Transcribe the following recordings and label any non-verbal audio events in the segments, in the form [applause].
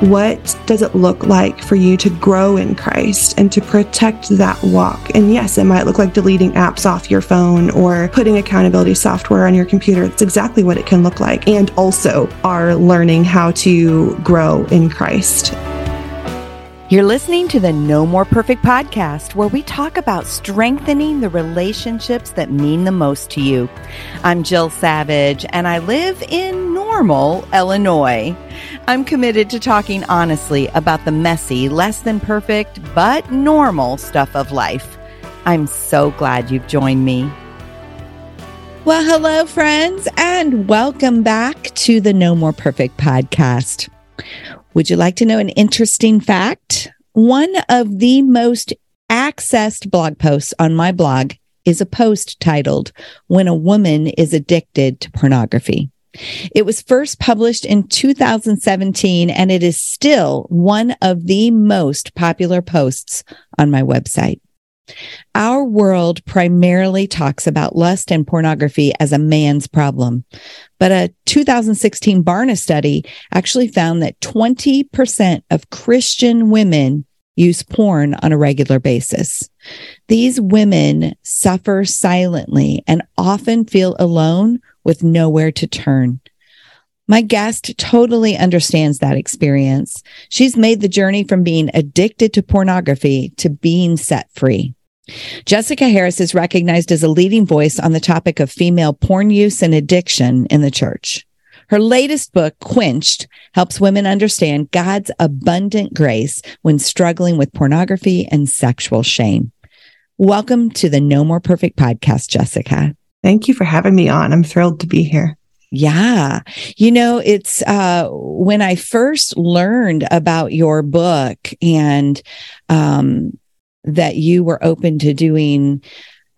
What does it look like for you to grow in Christ and to protect that walk? And yes, it might look like deleting apps off your phone or putting accountability software on your computer. That's exactly what it can look like. And also are learning how to grow in Christ. You're listening to the No More Perfect podcast, where we talk about strengthening the relationships that mean the most to you. I'm Jill Savage, and I live in Normal, Illinois. I'm committed to talking honestly about the messy, less than perfect, but normal stuff of life. I'm so glad you've joined me. Well, hello, friends, and welcome back to the No More Perfect podcast. Would you like to know an interesting fact? One of the most accessed blog posts on my blog is a post titled, When a Woman is Addicted to Pornography. It was first published in 2017, and it is still one of the most popular posts on my website. Our world primarily talks about lust and pornography as a man's problem. But a 2016 Barna study actually found that 20% of Christian women use porn on a regular basis. These women suffer silently and often feel alone with nowhere to turn. My guest totally understands that experience. She's made the journey from being addicted to pornography to being set free. Jessica Harris is recognized as a leading voice on the topic of female porn use and addiction in the church. Her latest book, Quenched, helps women understand God's abundant grace when struggling with pornography and sexual shame. Welcome to the No More Perfect podcast, Jessica. Thank you for having me on. I'm thrilled to be here. Yeah. You know, it's uh when I first learned about your book and um that you were open to doing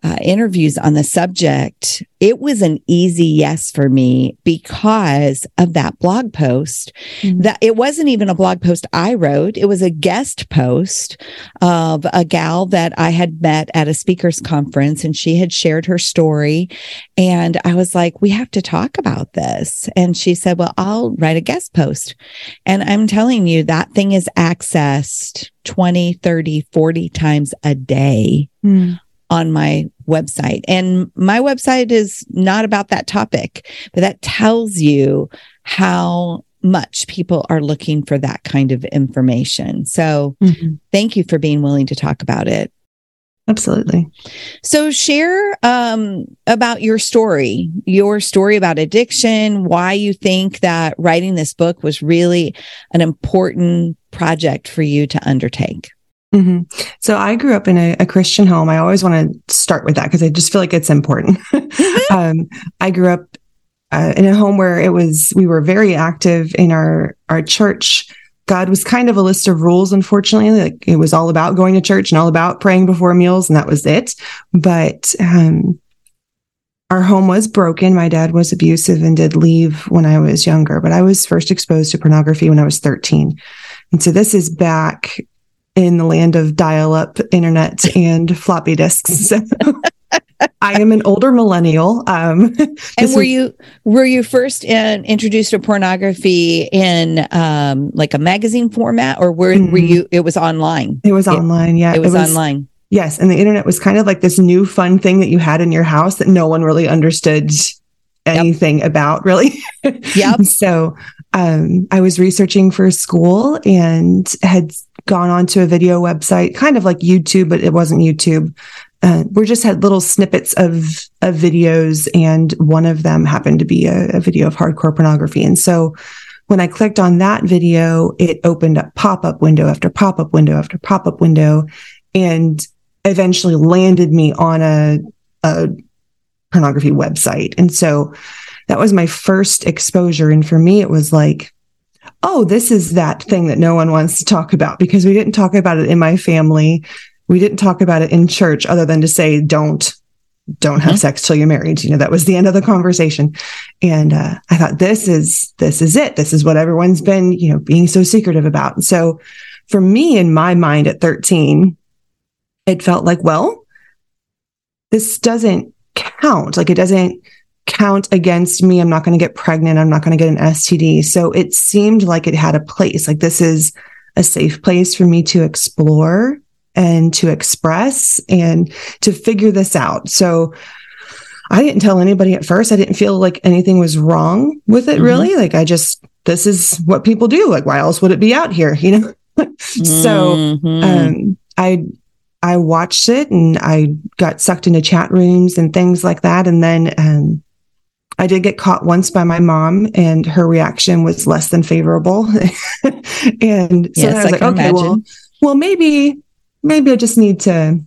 uh, interviews on the subject, it was an easy yes for me because of that blog post. Mm-hmm. That it wasn't even a blog post I wrote; it was a guest post of a gal that I had met at a speakers conference, and she had shared her story. And I was like, "We have to talk about this." And she said, "Well, I'll write a guest post." And I'm telling you, that thing is accessed 20, 30, 40 times a day. Mm on my website. And my website is not about that topic, but that tells you how much people are looking for that kind of information. So mm-hmm. thank you for being willing to talk about it. Absolutely. So share um, about your story, your story about addiction, why you think that writing this book was really an important project for you to undertake. Mm-hmm. So I grew up in a, a, Christian home. I always want to start with that because I just feel like it's important. Mm-hmm. [laughs] um, I grew up uh, in a home where it was we were very active in our our church. God was kind of a list of rules, unfortunately. Like it was all about going to church and all about praying before meals, and that was it. But um, our home was broken. My dad was abusive and did leave when I was younger, but I was first exposed to pornography when I was 13. And so this is back in the land of dial up internet and [laughs] floppy disks. [laughs] I am an older millennial. Um, [laughs] and were you were you first in, introduced to pornography in um, like a magazine format, or were mm-hmm. were you? It was online. It was it, online. Yeah, it was, it was online. Yes, and the internet was kind of like this new fun thing that you had in your house that no one really understood anything yep. about, really. Yep. so um, I was researching for school and had gone onto a video website, kind of like YouTube, but it wasn't YouTube. Uh, we just had little snippets of of videos, and one of them happened to be a, a video of hardcore pornography. And so, when I clicked on that video, it opened up pop up window after pop up window after pop up window, and eventually landed me on a, a pornography website. And so that was my first exposure. And for me, it was like, oh, this is that thing that no one wants to talk about because we didn't talk about it in my family. We didn't talk about it in church other than to say, don't, don't have mm-hmm. sex till you're married. You know, that was the end of the conversation. And uh, I thought, this is, this is it. This is what everyone's been, you know, being so secretive about. And so for me, in my mind at 13, it felt like, well, this doesn't count. Like it doesn't count against me. I'm not going to get pregnant. I'm not going to get an STD. So it seemed like it had a place. Like this is a safe place for me to explore and to express and to figure this out. So I didn't tell anybody at first. I didn't feel like anything was wrong with it, mm-hmm. really. Like I just, this is what people do. Like, why else would it be out here? You know? [laughs] so mm-hmm. um, I I watched it and I got sucked into chat rooms and things like that. And then um, I did get caught once by my mom, and her reaction was less than favorable. [laughs] and so yes, I was I like, okay, imagine. well, well, maybe, maybe I just need to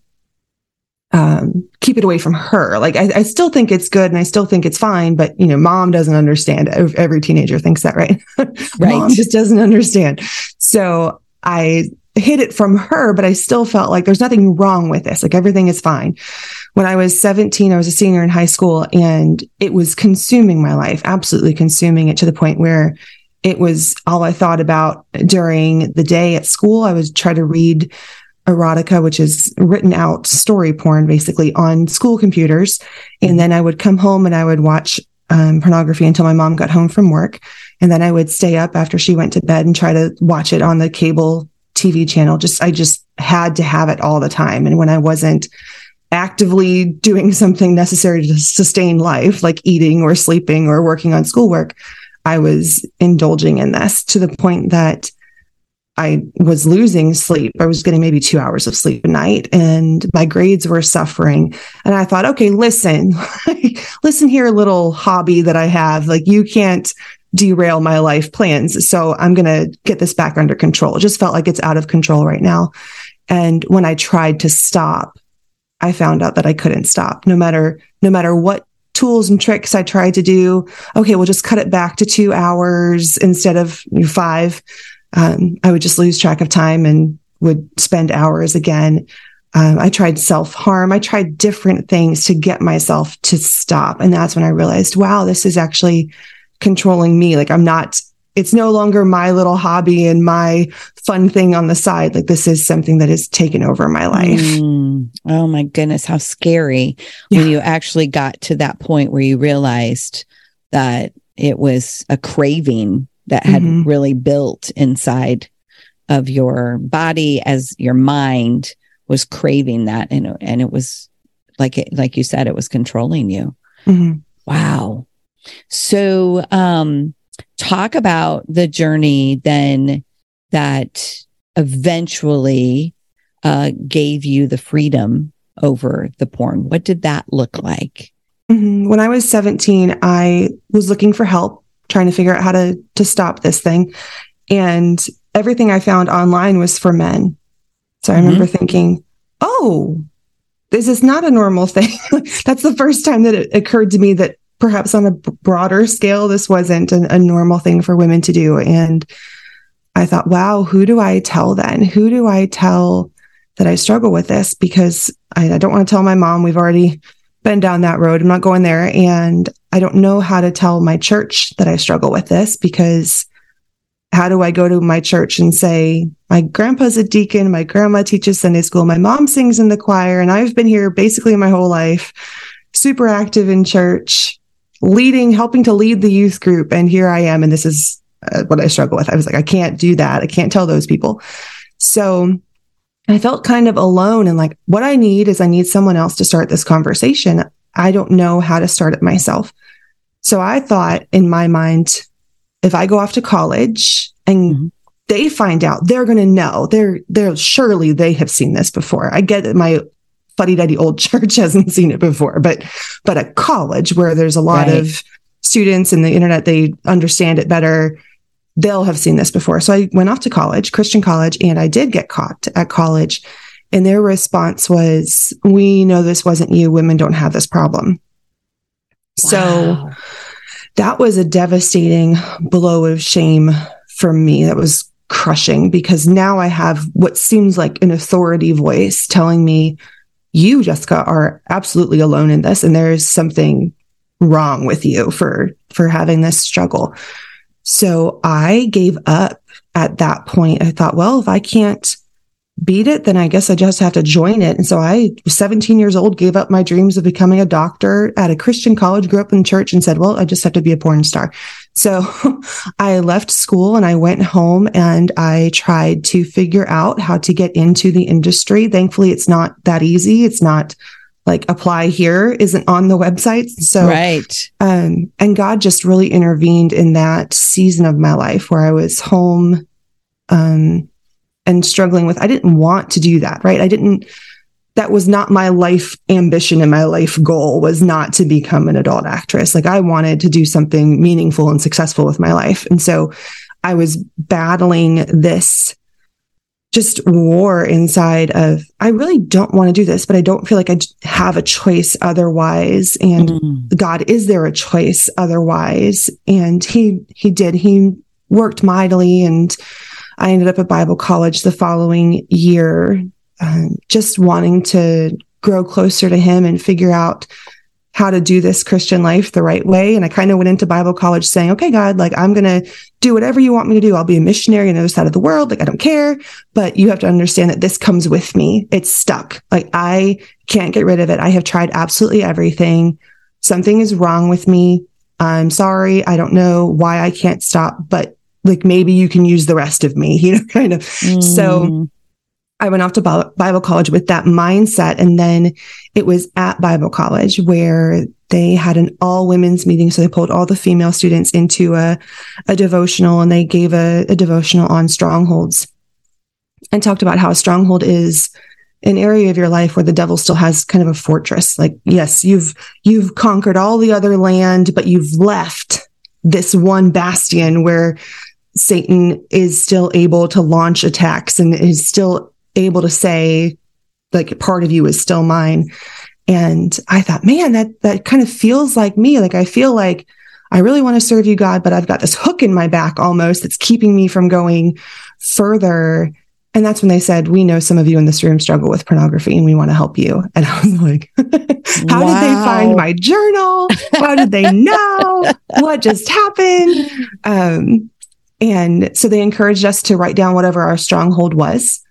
um, keep it away from her. Like, I, I, still think it's good and I still think it's fine, but you know, mom doesn't understand. Every teenager thinks that, right? [laughs] right. mom just doesn't understand. So I hid it from her, but I still felt like there's nothing wrong with this. Like everything is fine. When I was 17, I was a senior in high school and it was consuming my life, absolutely consuming it to the point where it was all I thought about during the day at school. I would try to read erotica, which is written out story porn basically on school computers. And then I would come home and I would watch um, pornography until my mom got home from work. And then I would stay up after she went to bed and try to watch it on the cable TV channel. Just, I just had to have it all the time. And when I wasn't actively doing [laughs] something necessary to sustain life, like eating or sleeping or working on schoolwork, I was indulging in this to the point that I was losing sleep. I was getting maybe two hours of sleep a night and my grades were suffering. And I thought, okay, listen, [laughs] listen here, little hobby that I have. Like you can't derail my life plans. So I'm going to get this back under control. It just felt like it's out of control right now. And when I tried to stop, I found out that I couldn't stop no matter, no matter what tools and tricks I tried to do. Okay, we'll just cut it back to two hours instead of five. Um, I would just lose track of time and would spend hours again. Um, I tried self harm. I tried different things to get myself to stop. And that's when I realized, wow, this is actually controlling me. Like I'm not, it's no longer my little hobby and my fun thing on the side. Like this is something that has taken over my life. Mm. Oh my goodness. How scary yeah. when you actually got to that point where you realized that it was a craving that had mm-hmm. really built inside of your body as your mind was craving that and and it was like it like you said it was controlling you mm-hmm. wow so, um, talk about the journey then that eventually uh, gave you the freedom over the porn. What did that look like? Mm-hmm. When I was 17, I was looking for help, trying to figure out how to to stop this thing, and everything I found online was for men. So I mm-hmm. remember thinking, "Oh, this is not a normal thing." [laughs] That's the first time that it occurred to me that perhaps on a broader scale, this wasn't a, a normal thing for women to do. And I thought, wow, who do I tell then? Who do I tell that I struggle with this? Because I, I don't want to tell my mom. We've already been down that road. I'm not going there. And I don't know how to tell my church that I struggle with this because how do I go to my church and say, my grandpa's a deacon, my grandma teaches Sunday school, my mom sings in the choir, and I've been here basically my whole life, super active in church leading, helping to lead the youth group. And here I am. And this is uh, what I struggle with. I was like, I can't do that. I can't tell those people. So I felt kind of alone and like, what I need is I need someone else to start this conversation. I don't know how to start it myself. So I thought in my mind, if I go off to college and mm-hmm. they find out, they're going to know. They're, they're surely they have seen this before. I get that my fuddy duddy old [laughs] church hasn't seen it before, but, but at college where there's a lot right. of students and the internet, they understand it better. They'll have seen this before. So I went off to college, Christian college, and I did get caught at college. And their response was, We know this wasn't you. Women don't have this problem. Wow. So that was a devastating blow of shame for me. That was crushing because now I have what seems like an authority voice telling me, you, Jessica, are absolutely alone in this. And there is something wrong with you for, for having this struggle. So I gave up at that point. I thought, well, if I can't beat it, then I guess I just have to join it. And so I, 17 years old, gave up my dreams of becoming a doctor at a Christian college, grew up in church and said, well, I just have to be a porn star. So [laughs] I left school and I went home and I tried to figure out how to get into the industry. Thankfully, it's not that easy. It's not like apply here isn't on the website. So, right. Um, and God just really intervened in that season of my life where I was home, um, and struggling with, I didn't want to do that, right? I didn't, that was not my life ambition and my life goal was not to become an adult actress. Like I wanted to do something meaningful and successful with my life. And so I was battling this just war inside of I really don't want to do this, but I don't feel like I have a choice otherwise. And mm. God, is there a choice otherwise? And he he did. He worked mightily, and I ended up at Bible college the following year, um, just wanting to grow closer to Him and figure out how to do this Christian life the right way. And I kind of went into Bible college saying, okay, God, like I'm going to do whatever you want me to do. I'll be a missionary on the other side of the world. Like I don't care, but you have to understand that this comes with me. It's stuck. Like I can't get rid of it. I have tried absolutely everything. Something is wrong with me. I'm sorry. I don't know why I can't stop, but like maybe you can use the rest of me, [laughs] you know, kind of. Mm. So I went off to Bible college with that mindset. And then it was at Bible college where they had an all women's meeting. So they pulled all the female students into a, a devotional and they gave a, a devotional on strongholds and talked about how a stronghold is an area of your life where the devil still has kind of a fortress. Like, yes, you've, you've conquered all the other land, but you've left this one bastion where Satan is still able to launch attacks and is still able to say, like, part of you is still mine. And I thought, man, that that kind of feels like me. Like I feel like I really want to serve you, God, but I've got this hook in my back almost that's keeping me from going further. And that's when they said, We know some of you in this room struggle with pornography and we want to help you. And I was [laughs] like, How wow. did they find my journal? How did they know? what just happened? Um, and so they encouraged us to write down whatever our stronghold was.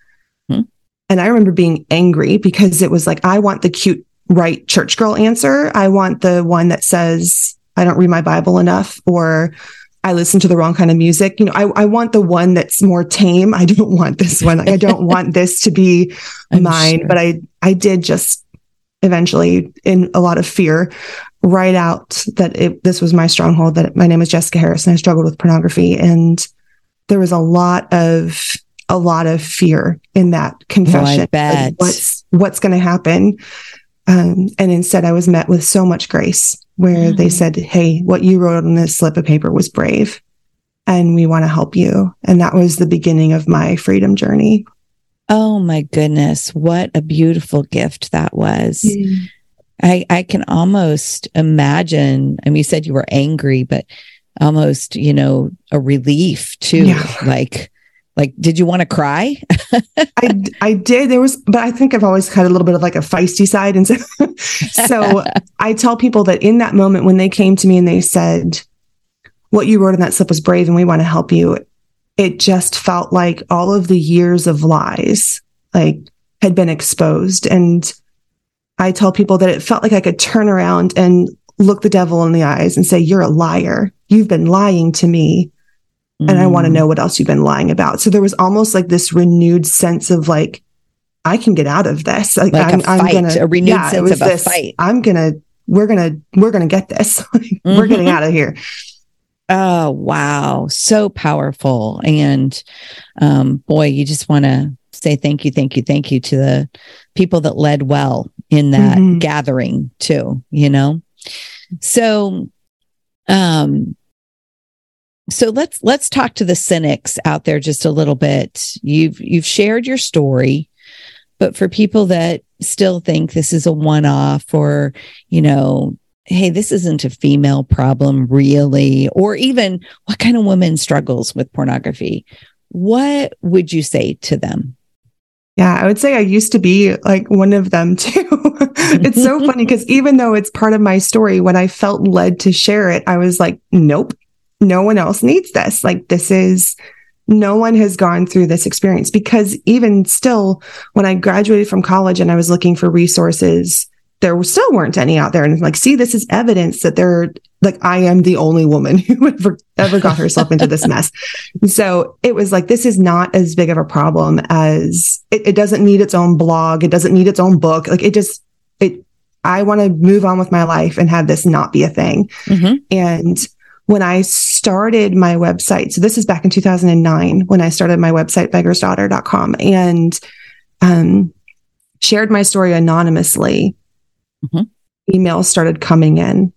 And I remember being angry because it was like, I want the cute, right church girl answer. I want the one that says, I don't read my Bible enough or I listen to the wrong kind of music. You know, I, I want the one that's more tame. I don't [laughs] want this one. Like, I don't want this to be [laughs] mine. Sure. But I, I did just eventually, in a lot of fear, write out that it, this was my stronghold, that my name is Jessica Harris and I struggled with pornography. And there was a lot of a lot of fear in that confession. Oh, like what's what's going to happen? Um, and instead, I was met with so much grace, where mm. they said, "Hey, what you wrote on this slip of paper was brave, and we want to help you." And that was the beginning of my freedom journey. Oh my goodness, what a beautiful gift that was. Mm. I I can almost imagine. I mean, you said you were angry, but almost, you know, a relief too. Yeah. Like like did you want to cry? [laughs] I, I did there was but i think i've always had a little bit of like a feisty side and so [laughs] so [laughs] i tell people that in that moment when they came to me and they said what you wrote in that slip was brave and we want to help you it just felt like all of the years of lies like had been exposed. And i tell people that it felt like i could turn around and look the devil in the eyes and say you're a liar. You've been lying to me and I want to mm. know what else you've been lying about. So there was almost like this renewed sense of like, I can get out of this. Like, like I'm, a fight, I'm gonna, a renewed yeah, sense of this, a fight. I'm gonna, we're gonna, we're gonna get this. [laughs] mm-hmm. We're getting mm-hmm. out of here. Oh, wow. So powerful. And um, boy, you just want to say thank you, thank you, thank you to the people that led well in that mm-hmm. gathering too, you know? So, um, so let's let's talk to the cynics out there just a little bit. You've you've shared your story, but for people that still think this is a one off or, you know, hey, this isn't a female problem really, or even what kind of woman struggles with pornography? What would you say to them? Yeah, I would say I used to be like one of them [laughs] too. it's so [laughs] funny because even though it's part of my story, when I felt led to share it, I was like, nope, no one else needs this. Like, this is no one has gone through this experience because even still, when I graduated from college and I was looking for resources, there still weren't any out there. And like, see, this is evidence that there, like, I am the only woman [laughs] who ever, ever got herself into this mess. So it was like, this is not as big of a problem as it, it doesn't need its own blog. It doesn't need its own book. Like, it just, it, I want to move on with my life and have this not be a thing. Mm-hmm. And when I started my website, so this is back in 2009 when I started my website, beggarsdaughter.com, and um, shared my story anonymously, mm-hmm. emails started coming in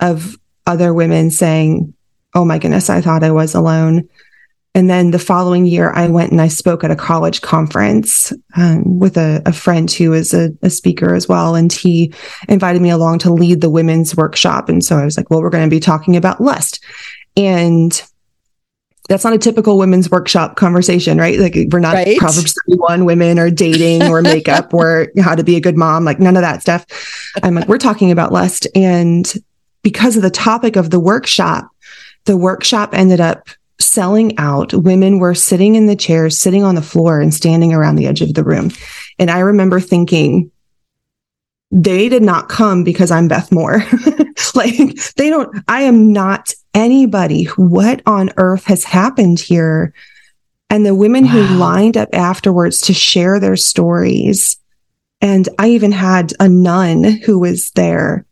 of other women saying, Oh my goodness, I thought I was alone. And then the following year, I went and I spoke at a college conference um, with a, a, friend who is a, a, speaker as well. And he invited me along to lead the women's workshop. And so I was like, well, we're going to be talking about lust. And that's not a typical women's workshop conversation, right? Like we're not right. Proverbs 31 women or dating or makeup or how to be a good mom, like none of that stuff. I'm like, we're talking about lust. And because of the topic of the workshop, the workshop ended up selling out. Women were sitting in the chairs, sitting on the floor and standing around the edge of the room. And I remember thinking, they did not come because I'm Beth Moore. [laughs] like they don't, I am not anybody. What on earth has happened here? And the women wow. who lined up afterwards to share their stories. And I even had a nun who was there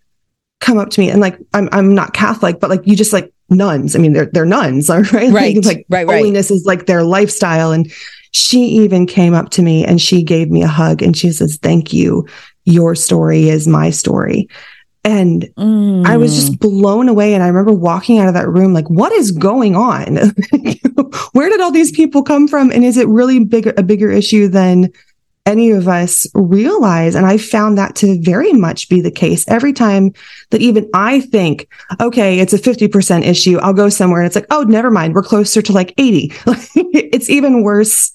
come up to me and like, I'm, I'm not Catholic, but like, you just like nuns. I mean, they're they're nuns, [laughs] right? Right. Like, like right, holiness right. is like their lifestyle. And she even came up to me and she gave me a hug and she says, "Thank you. Your story is my story." And mm. I was just blown away. And I remember walking out of that room like, what is going on? [laughs] Where did all these people come from? And is it really bigger a bigger issue than any of us realize. And I found that to very much be the case every time that even I think, okay, it's a 50% issue. I'll go somewhere and it's like, oh, never mind. We're closer to like 80. [laughs] it's even worse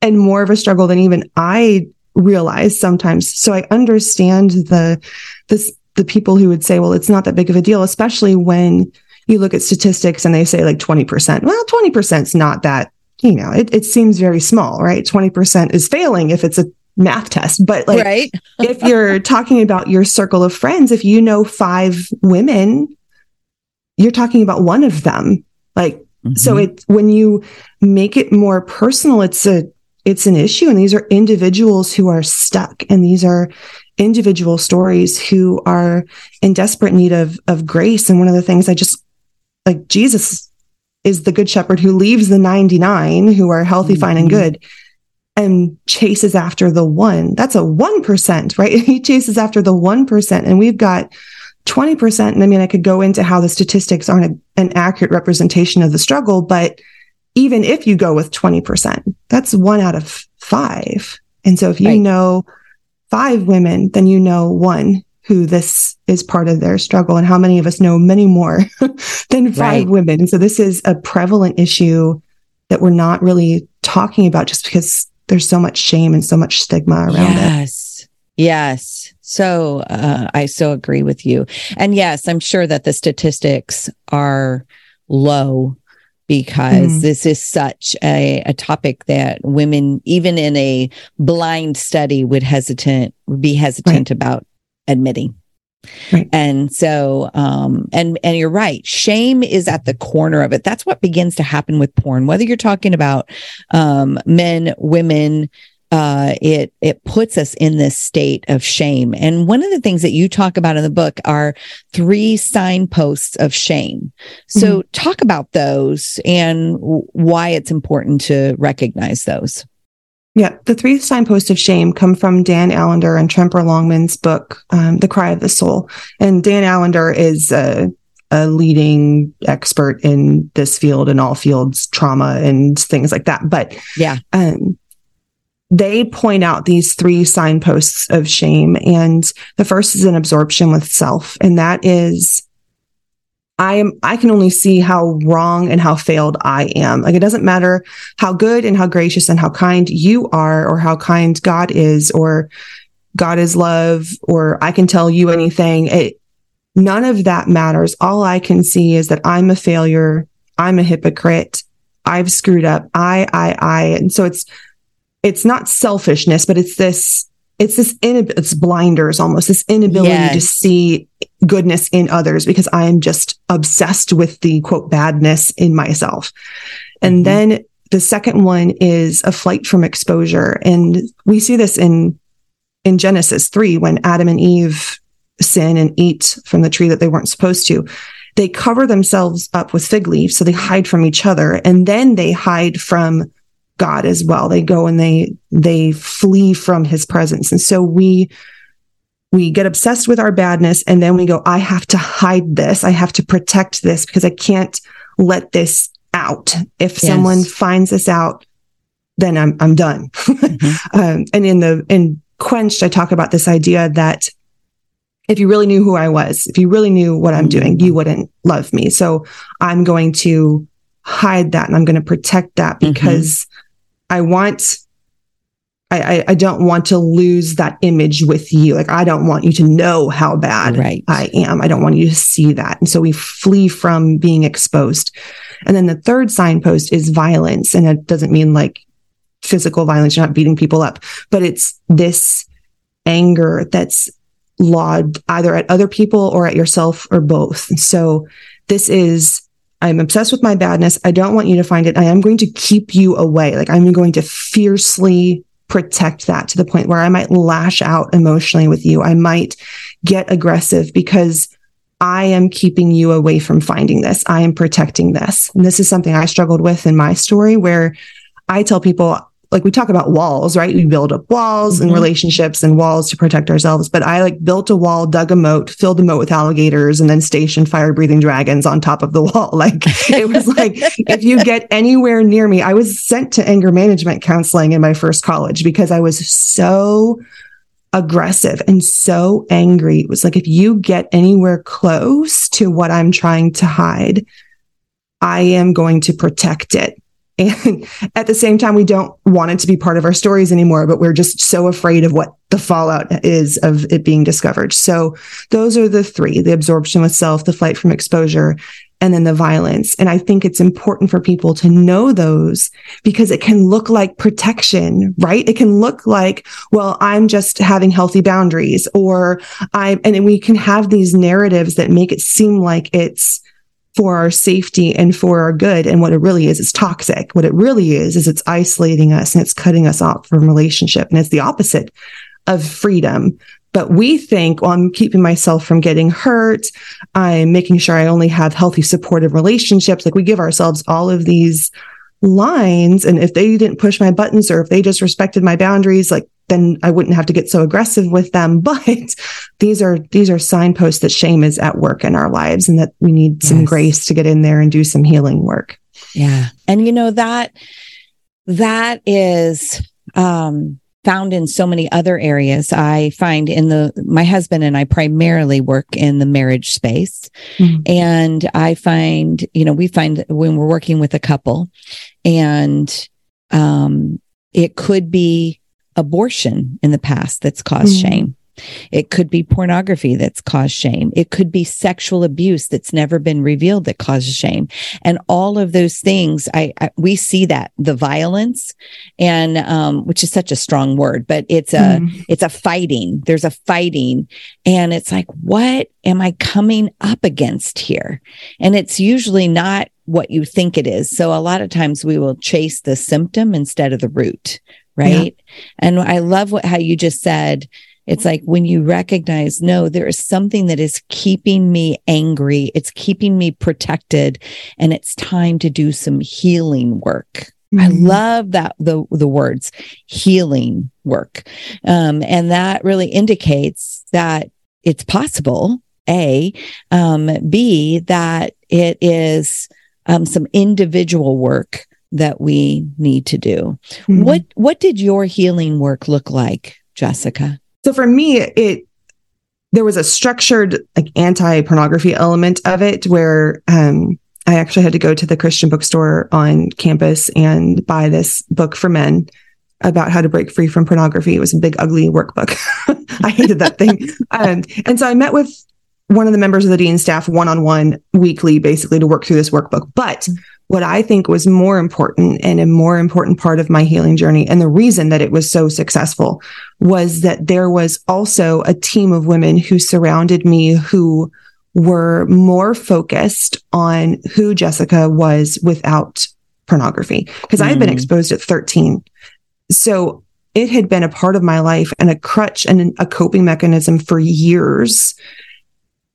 and more of a struggle than even I realize sometimes. So I understand the, this, the people who would say, well, it's not that big of a deal, especially when you look at statistics and they say like 20%. Well, 20% is not that you know, it, it seems very small, right? 20% is failing if it's a math test. But like, right. [laughs] if you're talking about your circle of friends, if you know five women, you're talking about one of them. Like, mm-hmm. so it, when you make it more personal, it's a, it's an issue. And these are individuals who are stuck and these are individual stories who are in desperate need of, of grace. And one of the things I just like Jesus is the good shepherd who leaves the 99 who are healthy, mm-hmm. fine, and mm-hmm. good and chases after the one. That's a 1%, right? [laughs] he chases after the 1%. And we've got 20%. And I mean, I could go into how the statistics aren't a, an accurate representation of the struggle, but even if you go with 20%, that's one out of five. And so if you right. know five women, then you know one who this is part of their struggle and how many of us know many more [laughs] than five right. women. So this is a prevalent issue that we're not really talking about just because there's so much shame and so much stigma around yes. it. Yes. Yes. So uh, I so agree with you. And yes, I'm sure that the statistics are low because mm. this is such a, a topic that women, even in a blind study, would hesitant would be hesitant right. about admitting. Right. And so, um, and, and you're right. Shame is at the corner of it. That's what begins to happen with porn, whether you're talking about, um, men, women, uh, it it puts us in this state of shame. And one of the things that you talk about in the book are three signposts of shame. So mm-hmm. talk about those and why it's important to recognize those. Yeah, the three signposts of shame come from Dan Allender and Tremper Longman's book, um, The Cry of the Soul. And Dan Allender is a, a leading expert in this field and all fields, trauma and things like that. But yeah, um, they point out these three signposts of shame. And the first is an absorption with self. And that is, I am, I can only see how wrong and how failed I am. Like it doesn't matter how good and how gracious and how kind you are or how kind God is or God is love or I can tell you anything. It, none of that matters. All I can see is that I'm a failure. I'm a hypocrite. I've screwed up. I, I, I. And so it's, it's not selfishness, but it's this, it's this, inab- it's blinders almost, this inability yes. to see goodness in others because I am just obsessed with the quote badness in myself. And mm-hmm. then the second one is a flight from exposure. And we see this in, in Genesis 3 when Adam and Eve sin and eat from the tree that they weren't supposed to. They cover themselves up with fig leaves. So they hide from each other and then they hide from God as well. They go and they they flee from his presence. And so we we get obsessed with our badness and then we go I have to hide this. I have to protect this because I can't let this out. If yes. someone finds this out, then I'm I'm done. [laughs] Mm-hmm. um, and in the in quenched I talk about this idea that if you really knew who I was, if you really knew what I'm doing, you wouldn't love me. So I'm going to hide that and I'm going to protect that mm-hmm. because I want I, I, don't want to lose that image with you. Like I don't want you to know how bad right. I am. I don't want you to see that. And so we flee from being exposed. And then the third signpost is violence. And it doesn't mean like physical violence. You're not beating people up, but it's this anger that's lawed either at other people or at yourself or both. So this is I'm obsessed with my badness. I don't want you to find it. I am going to keep you away. Like I'm going to fiercely protect that to the point where I might lash out emotionally with you. I might get aggressive because I am keeping you away from finding this. I am protecting this. And this is something I struggled with in my story where I tell people like we talk about walls, right? We build up walls mm-hmm. and relationships and walls to protect ourselves. But I like built a wall, dug a moat, filled the moat with alligators, and then stationed fire breathing dragons on top of the wall. [laughs] Like it was like, if you get anywhere near me, I was sent to anger management counseling in my first college because I was so aggressive and so angry. It was like, if you get anywhere close to what I'm trying to hide, I am going to protect it and [laughs] at the same time, we don't want it to be part of our stories anymore, but we're just so afraid of what the fallout is of it being discovered. So those are the three, the absorption with self, the flight from exposure, and then the violence. And I think it's important for people to know those because it can look like protection, right? It can look like, well, I'm just having healthy boundaries or I, and we can have these narratives that make it seem like it's, for our safety and for our good. And what it really is, is toxic. What it really is, is it's isolating us and it's cutting us off from relationship. And it's the opposite of freedom. But we think, well, I'm keeping myself from getting hurt. I'm making sure I only have healthy, supportive relationships. Like we give ourselves all of these lines. And if they didn't push my buttons or if they just respected my boundaries, like then I wouldn't have to get so aggressive with them. [laughs] But these are these are signposts that shame is at work in our lives and that we need some yes. grace to get in there and do some healing work. Yeah. And you know that that is um found in so many other areas. I find in the, my husband and I primarily work in the marriage space. Mm-hmm. And I find, you know, we find when we're working with a couple and, um, it could be abortion in the past that's caused mm-hmm. shame. It could be pornography that's caused shame. It could be sexual abuse that's never been revealed that causes shame. And all of those things, I, I we see that the violence and, um, which is such a strong word, but it's a, mm. it's a fighting. There's a fighting and it's like, what am I coming up against here? And it's usually not what you think it is. So a lot of times we will chase the symptom instead of the root right? Yeah. And I love what how you just said. It's like when you recognize, no, there is something that is keeping me angry. It's keeping me protected and it's time to do some healing work. Mm-hmm. I love that the the words healing work. Um, and that really indicates that it's possible, A, um, B, that it is um, some individual work that we need to do. Mm-hmm. What what did your healing work look like, Jessica? So for me, it there was a structured like anti-pornography element of it where um, I actually had to go to the Christian bookstore on campus and buy this book for men about how to break free from pornography. It was a big, ugly workbook. [laughs] I hated that thing. And, [laughs] and so I met with one of the members of the dean staff one on one weekly, basically to work through this workbook. But what I think was more important and a more important part of my healing journey, and the reason that it was so successful was that there was also a team of women who surrounded me who were more focused on who Jessica was without pornography. Because mm. I had been mm. exposed at 13. So it had been a part of my life and a crutch and a coping mechanism for years.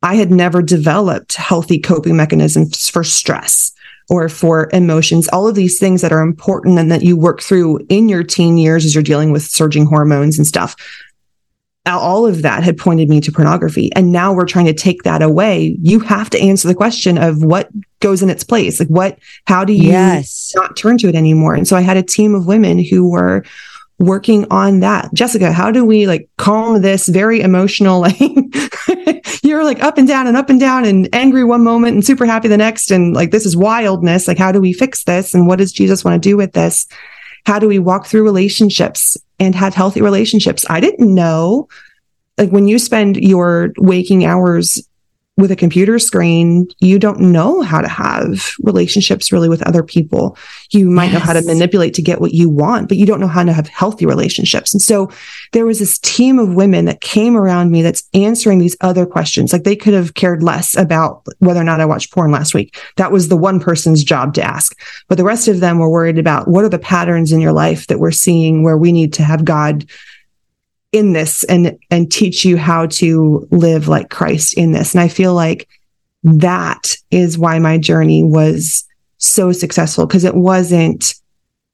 I had never developed healthy coping mechanisms for stress or for emotions, all of these things that are important and that you work through in your teen years as you're dealing with surging hormones and stuff. All of that had pointed me to pornography. And now we're trying to take that away. You have to answer the question of what goes in its place. Like, what, how do you yes. not turn to it anymore? And so I had a team of women who were working on that. Jessica, how do we like calm this very emotional, [laughs] like you're like up and down and up and down and angry one moment and super happy the next. And like, this is wildness. Like, how do we fix this? And what does Jesus want to do with this? How do we walk through relationships and have healthy relationships? I didn't know. Like when you spend your waking hours with a computer screen, you don't know how to have relationships really with other people. You might yes. know how to manipulate to get what you want, but you don't know how to have healthy relationships. And so there was this team of women that came around me that's answering these other questions. Like they could have cared less about whether or not I watched porn last week. That was the one person's job to ask. But the rest of them were worried about what are the patterns in your life that we're seeing where we need to have God in this and and teach you how to live like Christ in this. And I feel like that is why my journey was so successful because it wasn't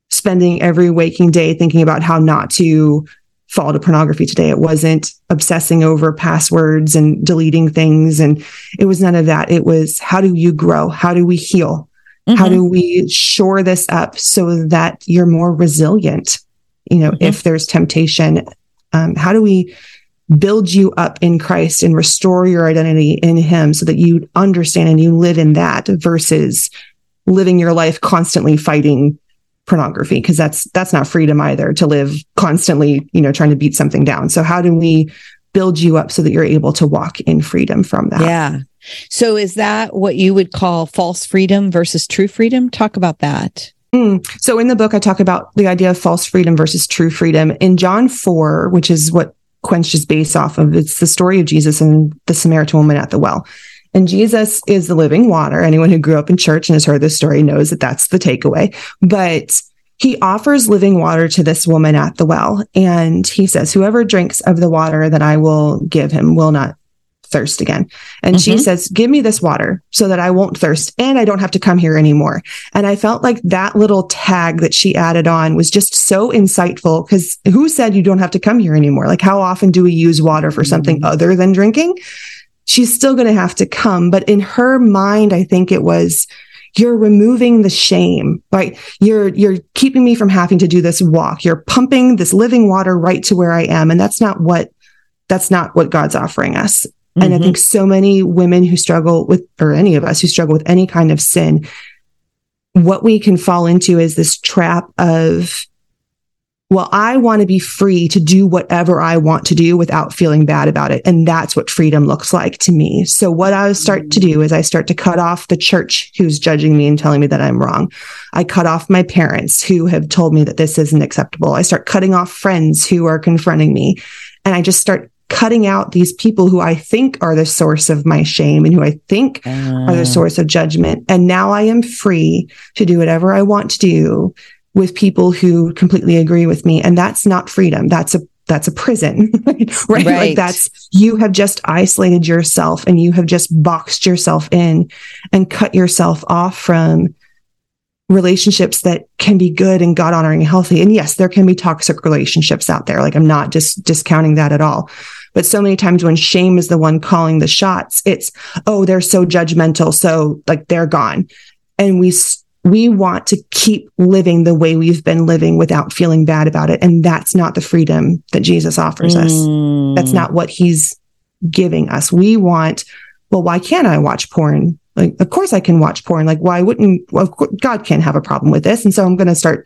spending every waking day thinking about how not to fall to pornography today. It wasn't obsessing over passwords and deleting things. And it was none of that. It was how do you grow? How do we heal? Mm-hmm. How do we shore this up so that you're more resilient? You know, mm-hmm. if there's temptation um, how do we build you up in Christ and restore your identity in Him so that you understand and you live in that versus living your life constantly fighting pornography? Because that's that's not freedom either to live constantly you know trying to beat something down. So how do we build you up so that you're able to walk in freedom from that? Yeah. So is that what you would call false freedom versus true freedom? Talk about that Mm. So in the book, I talk about the idea of false freedom versus true freedom. In John 4, which is what Quenched is based off of, it's the story of Jesus and the Samaritan woman at the well. And Jesus is the living water. Anyone who grew up in church and has heard this story knows that that's the takeaway. But he offers living water to this woman at the well. And he says, Whoever drinks of the water that I will give him will not thirst again. And mm-hmm. she says, Give me this water so that I won't thirst and I don't have to come here anymore. And I felt like that little tag that she added on was just so insightful because who said you don't have to come here anymore? Like, how often do we use water for something mm-hmm. other than drinking? She's still going to have to come. But in her mind, I think it was, you're removing the shame, right? You're, you're keeping me from having to do this walk. You're pumping this living water right to where I am. And that's not what, that's not what God's offering us. Mm-hmm. And I think mm-hmm. so many women who struggle with, or any of us who struggle with any kind of sin, what we can fall into is this trap of, well, I want to be free to do whatever I want to do without feeling bad about it. And that's what freedom looks like to me. So what I start to do is I start to cut off the church who's judging me and telling me that I'm wrong. I cut off my parents who have told me that this isn't acceptable. I start cutting off friends who are confronting me. And I just start cutting out these people who I think are the source of my shame and who I think uh. are the ah. source of judgment. And now I am free to do whatever I want to do with people who completely agree with me. And that's not freedom. That's a that's a prison, right? [laughs] right? Like that's you have just isolated yourself and you have just boxed yourself in and cut yourself off from relationships that can be good and God honoring and healthy. And yes, there can be toxic relationships out there. Like I'm not just discounting that at all. But so many times when shame is the one calling the shots, it's, oh, they're so judgmental. So like they're gone. And we, we want to keep living the way we've been living without feeling bad about it. And that's not the freedom that Jesus offers mm. us. That's not what he's giving us. We want, well, why can't I watch porn? Like, of course I can watch porn. Like, why wouldn't, well, God can't have a problem with this. And so I'm going to start,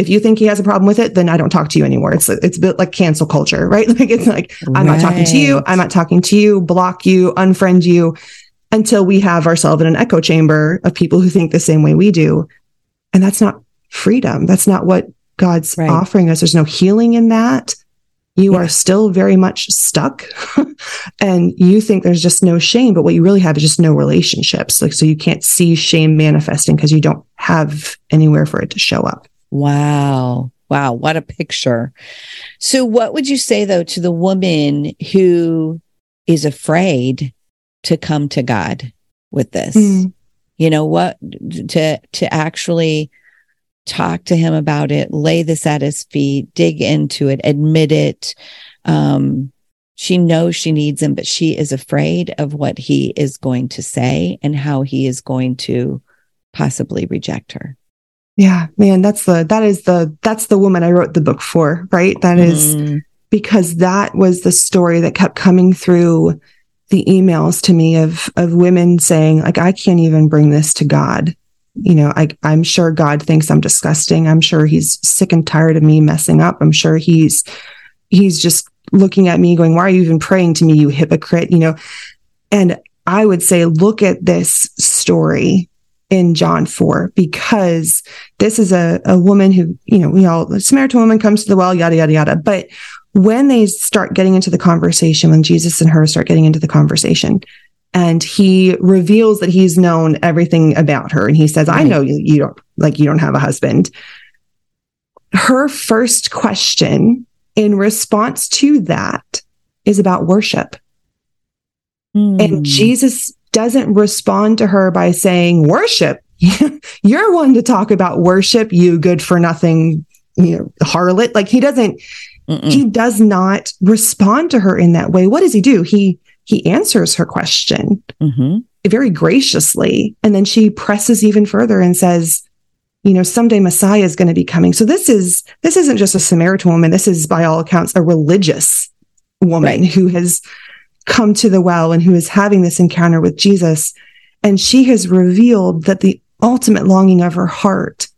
if you think he has a problem with it, then I don't talk to you anymore. It's, it's a bit like cancel culture, right? [laughs] Like, it's like, I'm not talking to you. I'm not talking to you, block you, unfriend you until we have ourselves in an echo chamber of people who think the same way we do. And that's not freedom. That's not what God's right. offering us. There's no healing in that you yeah. are still very much stuck [laughs] and you think there's just no shame but what you really have is just no relationships like so you can't see shame manifesting because you don't have anywhere for it to show up wow wow what a picture so what would you say though to the woman who is afraid to come to god with this mm. you know what to to actually talk to him about it, lay this at his feet, dig into it, admit it. Um, she knows she needs him, but she is afraid of what he is going to say and how he is going to possibly reject her. Yeah, man, that's the that is the that's the woman I wrote the book for, right? That is mm. because that was the story that kept coming through the emails to me of of women saying like I can't even bring this to God you know, I, I'm sure God thinks I'm disgusting. I'm sure he's sick and tired of me messing up. I'm sure he's, he's just looking at me going, why are you even praying to me, you hypocrite? You know, and I would say, look at this story in John 4 because this is a, a woman who, you know, we all, a Samaritan woman comes to the well, yada, yada, yada. But when they start getting into the conversation, when Jesus and her start getting into the conversation, and he reveals that he's known everything about her and he says i know you, you don't like you don't have a husband her first question in response to that is about worship mm. and jesus doesn't respond to her by saying worship [laughs] you're one to talk about worship you good for nothing you know harlot like he doesn't Mm-mm. he does not respond to her in that way what does he do he he answers her question mm-hmm. very graciously. And then she presses even further and says, you know, someday Messiah is going to be coming. So this is, this isn't just a Samaritan woman. This is by all accounts, a religious woman right. who has come to the well and who is having this encounter with Jesus. And she has revealed that the ultimate longing of her heart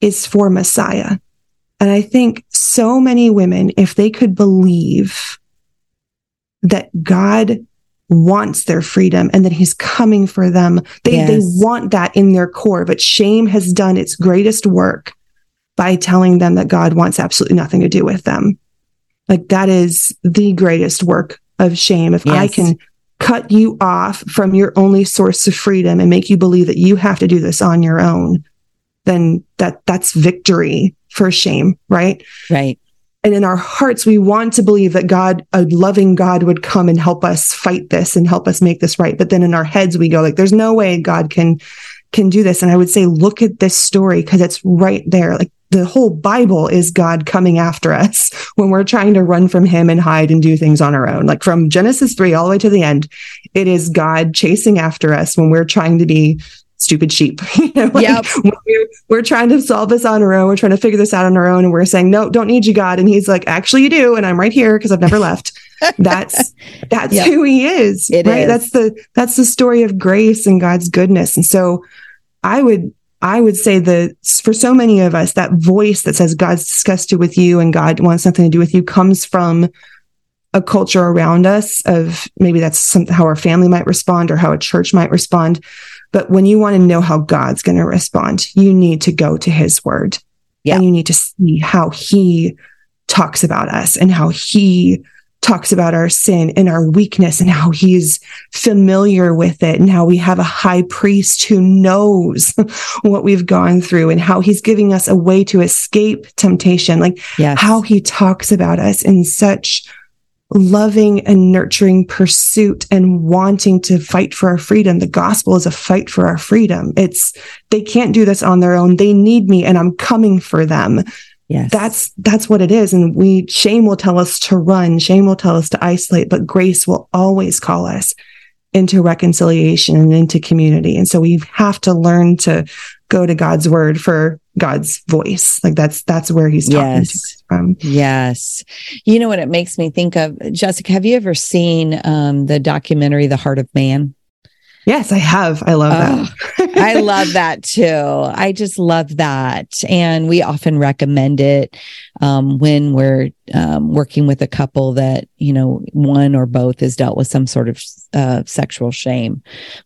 is for Messiah. And I think so many women, if they could believe that God wants their freedom and that he's coming for them. They, yes. they want that in their core, but shame has done its greatest work by telling them that God wants absolutely nothing to do with them. Like that is the greatest work of shame. If yes. I can cut you off from your only source of freedom and make you believe that you have to do this on your own, then that that's victory for shame, right? Right. And in our hearts, we want to believe that God, a loving God would come and help us fight this and help us make this right. But then in our heads, we go like, there's no way God can, can do this. And I would say, look at this story because it's right there. Like the whole Bible is God coming after us [laughs] when we're trying to run from him and hide and do things on our own. Like from Genesis 3 all the way to the end, it is God chasing after us when we're trying to be stupid sheep. [laughs] you know, like yep. we're, we're, trying to solve this on our own. We're trying to figure this out on our own. And we're saying, no, don't need you, God. And he's like, actually you do. And I'm right here because I've never left. [laughs] That's, that's yep. who he is. It right. Is. That's the, that's the story of grace and God's goodness. And so I would, I would say that for so many of us, that voice that says God's disgusted with you and God wants nothing to do with you comes from a culture around us of maybe that's some, how our family might respond or how a church might respond. But when you want to know how God's going to respond, you need to go to his word. Yeah. And you need to see how he talks about us and how he talks about our sin and our weakness and how he's familiar with it and how we have a high priest who knows [laughs] what we've gone through and how he's giving us a way to escape temptation. Like yes. how he talks about us in such loving and nurturing pursuit and wanting to fight for our freedom. The gospel is a fight for our freedom. It's, they can't do this on their own. They need me and I'm coming for them. Yes. That's that's what it is. And we shame will tell us to run, shame will tell us to isolate, but grace will always call us into reconciliation and into community. And so we have to learn to go to God's word for God's voice. Like that's that's where he's talking yes. to us from. Yes. You know what it makes me think of, Jessica, have you ever seen um, the documentary The Heart of Man? Yes, I have. I love that. I love that too. I just love that. And we often recommend it um, when we're um, working with a couple that, you know, one or both has dealt with some sort of uh, sexual shame.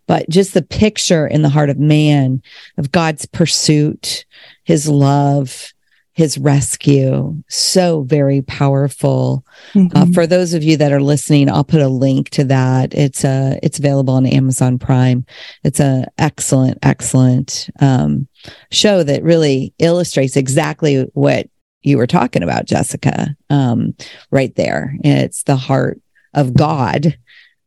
But just the picture in the heart of man of God's pursuit, his love, his rescue. So very powerful. Uh, mm-hmm. Uh, for those of you that are listening, I'll put a link to that. It's a, uh, it's available on Amazon Prime. It's a excellent, excellent, um, show that really illustrates exactly what you were talking about, Jessica, um, right there. It's the heart of God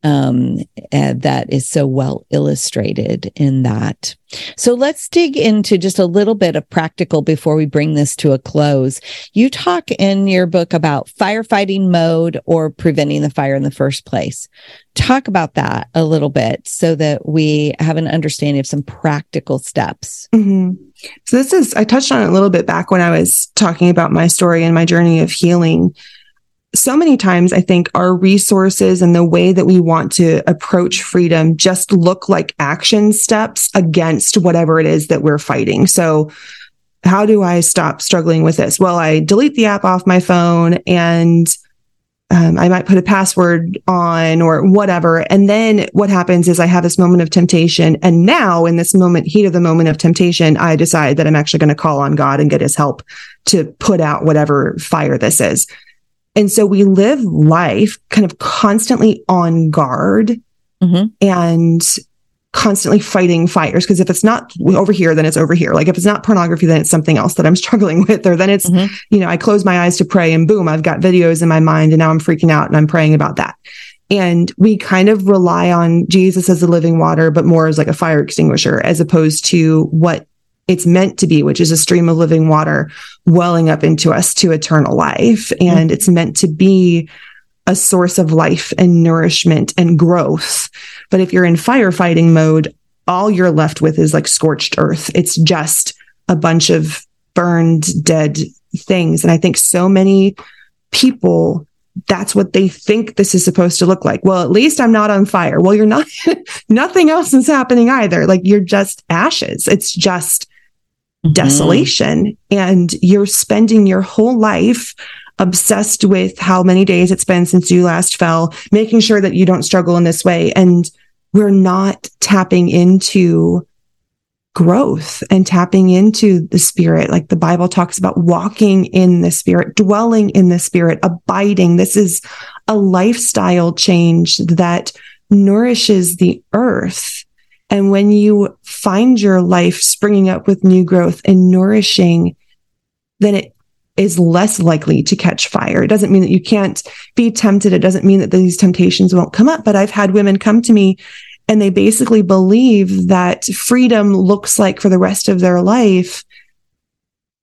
um, that is so well illustrated in that. So let's dig into just a little bit of practical before we bring this to a close. You talk in your book about firefighting mode or preventing the fire in the first place. Talk about that a little bit so that we have an understanding of some practical steps. Mm-hmm. So this is, I touched on it a little bit back when I was talking about my story and my journey of healing so many times I think our resources and the way that we want to approach freedom just look like action steps against whatever it is that we're fighting. So how do I stop struggling with this? Well, I delete the app off my phone and um, I might put a password on or whatever. And then what happens is I have this moment of temptation. And now, in this moment, heat of the moment of temptation, I decide that I'm actually going to call on God and get his help to put out whatever fire this is. And so we live life kind of constantly on guard mm-hmm. and constantly fighting fires. Because if it's not over here, then it's over here. Like if it's not pornography, then it's something else that I'm [laughs] struggling with. Or then it's, mm-hmm. you know, I close my eyes to pray and boom, I've got videos in my mind and now I'm freaking out and I'm praying about that. And we kind of rely on Jesus as a living water, but more as like a fire extinguisher as opposed to what it's meant to be, which is a stream of living water welling up into us to eternal life. And mm-hmm. it's meant to be a source of life and nourishment and growth. But if you're in firefighting mode, all you're left with is like scorched earth. It's just a bunch of burned, dead things. And I think so many people that's what they think this is supposed to look like. Well, at least I'm not on fire. Well, you're not, [laughs] nothing else is happening either. Like you're just ashes. It's just mm-hmm. desolation. And you're spending your whole life obsessed with how many days it's been since you last fell, making sure that you don't struggle in this way. And we're not tapping into growth and tapping into the spirit. Like the Bible talks about walking in the spirit, dwelling in the spirit, abiding. This is a lifestyle change that nourishes the earth and when you find your life springing up with new growth and nourishing, then it is less likely to catch fire. It doesn't mean that you can't be tempted. It doesn't mean that these temptations won't come up. But I've had women come to me and they basically believe that freedom looks like for the rest of their life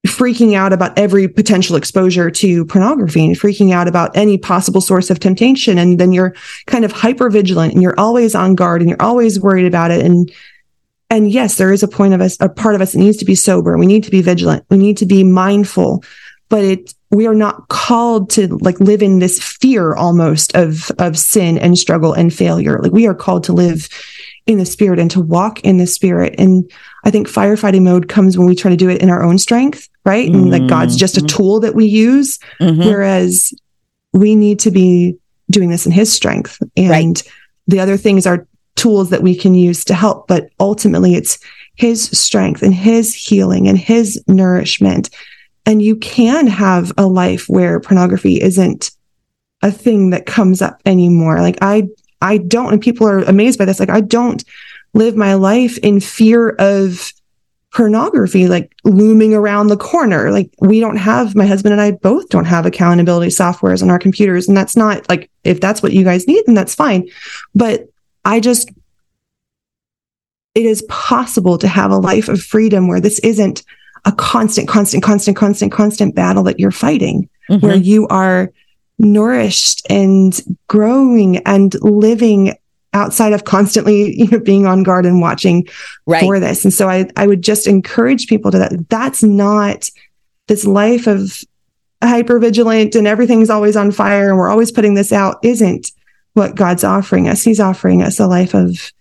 freaking out about every potential exposure to pornography and freaking out about any possible source of temptation. And then you're kind of hyper vigilant and you're always on guard and you're always worried about it. And, and yes, there is a point of us, a part of us that needs to be sober. We need to be vigilant. We need to be mindful, but it, we are not called to like live in this fear almost of, of sin and struggle and failure. Like we are called to live in the spirit and to walk in the spirit. And I think firefighting mode comes when we try to do it in our own strength, right? Mm-hmm. And like God's just a mm-hmm. tool that we use, mm-hmm. whereas we need to be doing this in his strength. And right. the other things are tools that we can use to help, but ultimately it's his strength and his healing and his nourishment. And you can have a life where pornography isn't a thing that comes up anymore. Like I I don't and people are amazed by this. Like I don't live my life in fear of pornography like looming around the corner. Like we don't have my husband and I both don't have accountability softwares on our computers and that's not like if that's what you guys need then that's fine. But I just it is possible to have a life of freedom where this isn't a constant constant constant constant constant battle that you're fighting mm-hmm. where you are nourished and growing and living outside of constantly you know being on guard and watching right. for this and so i i would just encourage people to that that's not this life of hyper vigilant and everything's always on fire and we're always putting this out isn't what god's offering us he's offering us a life of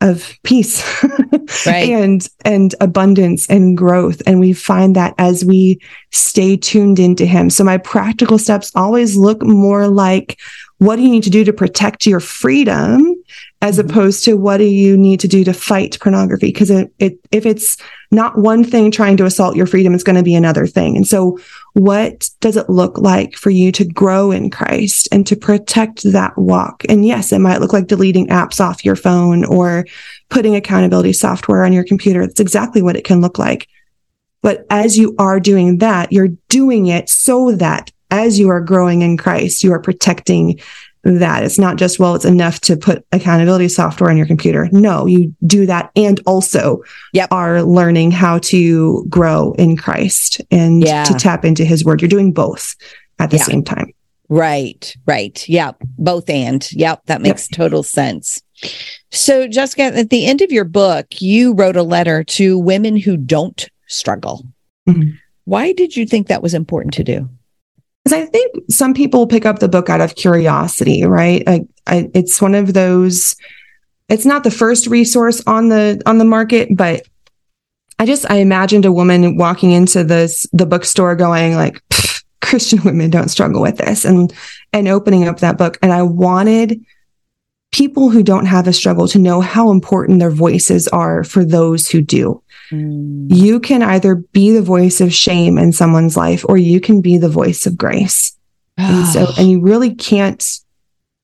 of peace [laughs] right. and and abundance and growth and we find that as we stay tuned into him so my practical steps always look more like what do you need to do to protect your freedom as mm-hmm. opposed to what do you need to do to fight pornography because it, it, if it's not one thing trying to assault your freedom it's going to be another thing and so what does it look like for you to grow in christ and to protect that walk? And yes it might look like deleting apps off your phone or putting accountability software on your computer. That's exactly what it can look like. But as you are doing that you're doing it so that as you are growing in christ you are protecting that. It's not just, well, it's enough to put accountability software on your computer. No, you do that and also yep. are learning how to grow in Christ and yeah. to tap into his word. You're doing both at the yeah. same time. Right, right. Yeah, both and. Yep, that makes yep. total sense. So, Jessica, at the end of your book, you wrote a letter to women who don't struggle. Mm-hmm. Why did you think that was important to do? Because I think some people pick up the book out of curiosity, right? I, I, it's one of those. It's not the first resource on the on the market, but I just I imagined a woman walking into this the bookstore going like Christian women don't struggle with this and and opening up that book and I wanted people who don't have a struggle to know how important their voices are for those who do. Mm. You can either be the voice of shame in someone's life or you can be the voice of grace. and so, [sighs] and you really can't,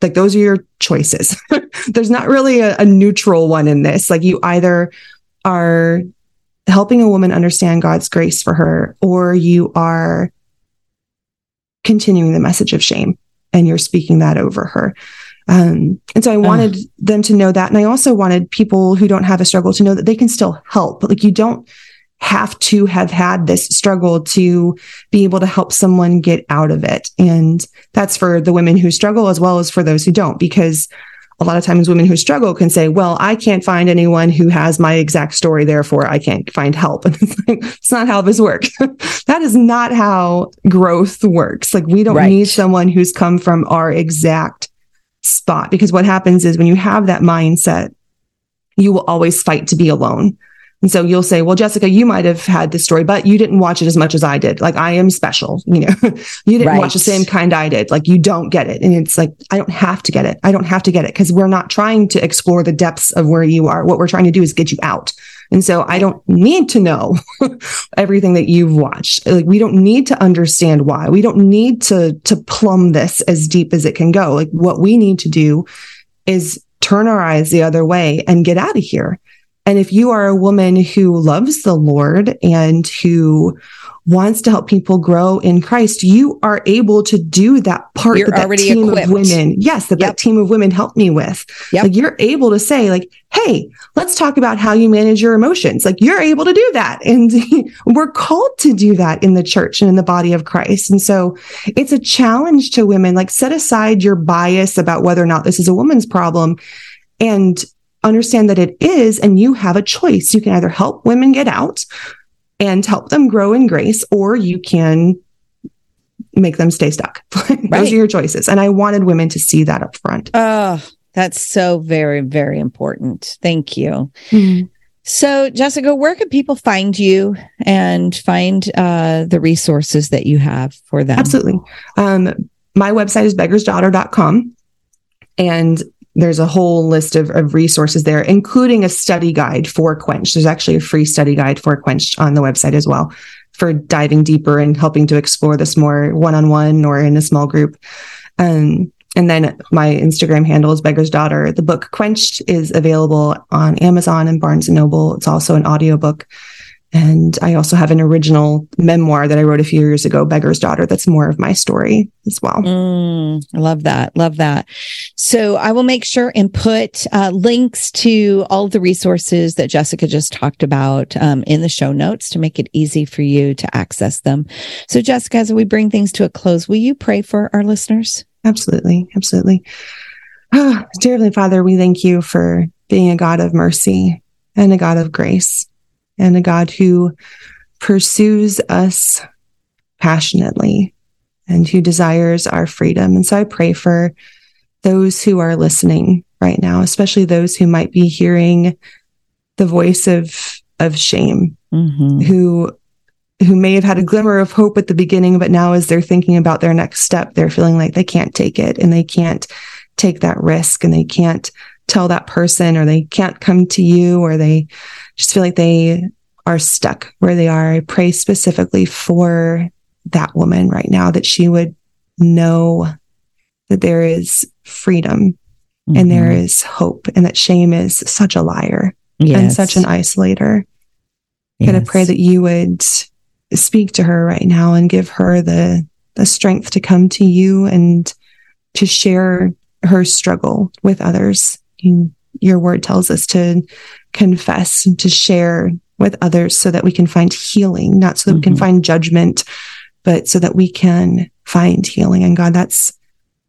like, those are your choices. [laughs] There's not really a, a neutral one in this. Like, you either are helping a woman understand God's grace for her, or you are continuing the message of shame and you're speaking that over her. Um, and so I wanted uh. them to know that. And I also wanted people who don't have a struggle to know that they can still help. But like you don't have to have had this struggle to be able to help someone get out of it. And that's for the women who struggle as well as for those who don't, because a lot of times women who struggle can say, well, I can't find anyone who has my exact story. Therefore I can't find help. [laughs] And it's, like, it's not how this works. [laughs] that is not how growth works. Like we don't right. need someone who's come from our exact spot because what happens is when you have that mindset, you will always fight to be alone. And so you'll say, well, Jessica, you might have had this story, but you didn't watch it as much as I did. Like I am special, you know, [laughs] you didn't right. watch the same kind I did. Like you don't get it. And it's like, I don't have to get it. I don't have to get it because we're not trying to explore the depths of where you are. What we're trying to do is get you out. And so I don't need to know [laughs] everything that you've watched. Like we don't need to understand why. We don't need to to plumb this as deep as it can go. Like what we need to do is turn our eyes the other way and get out of here. And if you are a woman who loves the Lord and who wants to help people grow in Christ, you are able to do that part you're that, that team equipped. of women. Yes, that yep. that team of women helped me with. Yep. Like you're able to say like, Hey, let's talk about how you manage your emotions. Like you're able to do that. [laughs] And we're called to do that in the church and in the body of Christ. And so it's a challenge to women, like set aside your bias about whether or not this is a woman's problem and understand that it is, and you have a choice. You can either help women get out and help them grow in grace, or you can make them stay stuck. [laughs] Those right. are your choices. And I wanted women to see that up front. Oh, that's so very, very important. Thank you. Mm-hmm. So, Jessica, where can people find you and find uh, the resources that you have for them? Absolutely. Um, my website is beggarsdaughter.com. And there's a whole list of, of resources there, including a study guide for Quench. There's actually a free study guide for Quench on the website as well for diving deeper and helping to explore this more one on one or in a small group. Um, and then my Instagram handle is Beggar's Daughter. The book Quenched is available on Amazon and Barnes and Noble. It's also an audiobook. And I also have an original memoir that I wrote a few years ago, Beggar's Daughter, that's more of my story as well. Mm, love that. Love that. So I will make sure and put uh, links to all the resources that Jessica just talked about um, in the show notes to make it easy for you to access them. So, Jessica, as we bring things to a close, will you pray for our listeners? Absolutely. Absolutely. Oh, [sighs] dear Heavenly Father, we thank you for being a God of mercy and a God of grace and a God who pursues us passionately and who desires our freedom. And so I pray for those who are listening right now, especially those who might be hearing the voice of of shame, mm-hmm. who who may have had a glimmer of hope at the beginning, but now as they're thinking about their next step, they're feeling like they can't take it and they can't take that risk and they can't tell that person or they can't come to you or they just feel like they are stuck where they are. I pray specifically for that woman right now that she would know that there is freedom mm-hmm. and there mm-hmm. hope and that shame is such a liar yes. and such an isolator. Yes. God, I pray that you would speak to her right now and give her the the strength to come to you and to share her struggle with others. You, your word tells us to confess and to share with others so that we can find healing, not so that mm-hmm. we can mm-hmm. find judgment, but so that we can find healing. And God, that's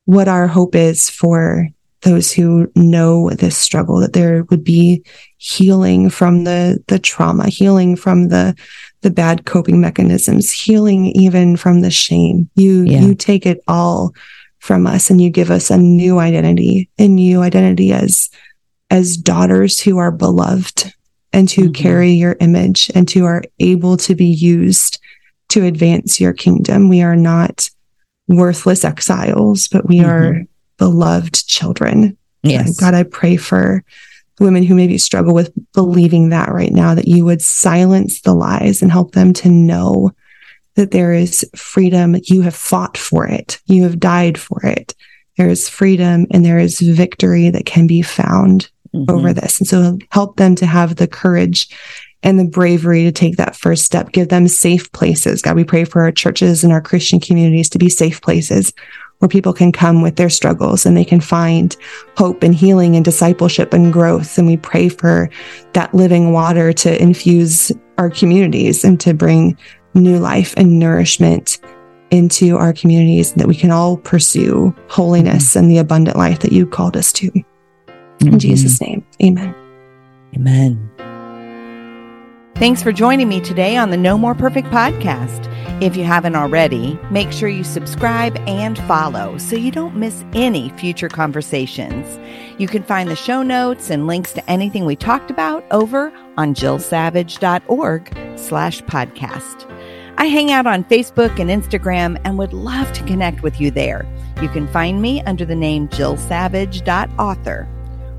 what our hope is for those who know this struggle, that there would be healing from the, the trauma, healing from the, the bad coping mechanisms, healing even from the shame. You, yeah. you take it all from us and you give us a new identity, a new identity as, as daughters who are beloved and who mm-hmm. carry your image and who are able to be used to advance your kingdom. We are not worthless exiles, but we mm-hmm. are beloved children. Yes. God, I pray for women who maybe struggle with believing that right now, that you would silence the lies and help them to know that there is freedom. You have fought for it. You have died for it. There is freedom and there is victory that can be found mm-hmm. over this. And so help them to have the courage and the bravery to take that first step. Give them safe places. God, we pray for our churches and our Christian communities to be safe places where people can come with their struggles and they can find hope and healing and discipleship and growth. And we pray for that living water to infuse our communities and to bring new life and nourishment into our communities that we can all pursue holiness mm-hmm. and the abundant life that you called us to. In mm-hmm. Jesus' name, amen. Amen. Thanks for joining me today on the No More Perfect podcast. If you haven't already, make sure you subscribe and follow so you don't miss any future conversations. You can find the show notes and links to anything we talked about over on jillsavage.org slash podcast. I hang out on Facebook and Instagram and would love to connect with you there. You can find me under the name jillsavage.author.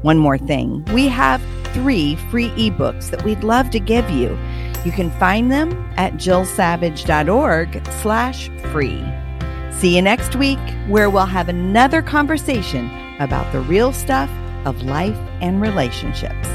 One more thing we have three free ebooks that we'd love to give you. You can find them at jillsavage.org slash free. See you next week, where we'll have another conversation about the real stuff of life and relationships.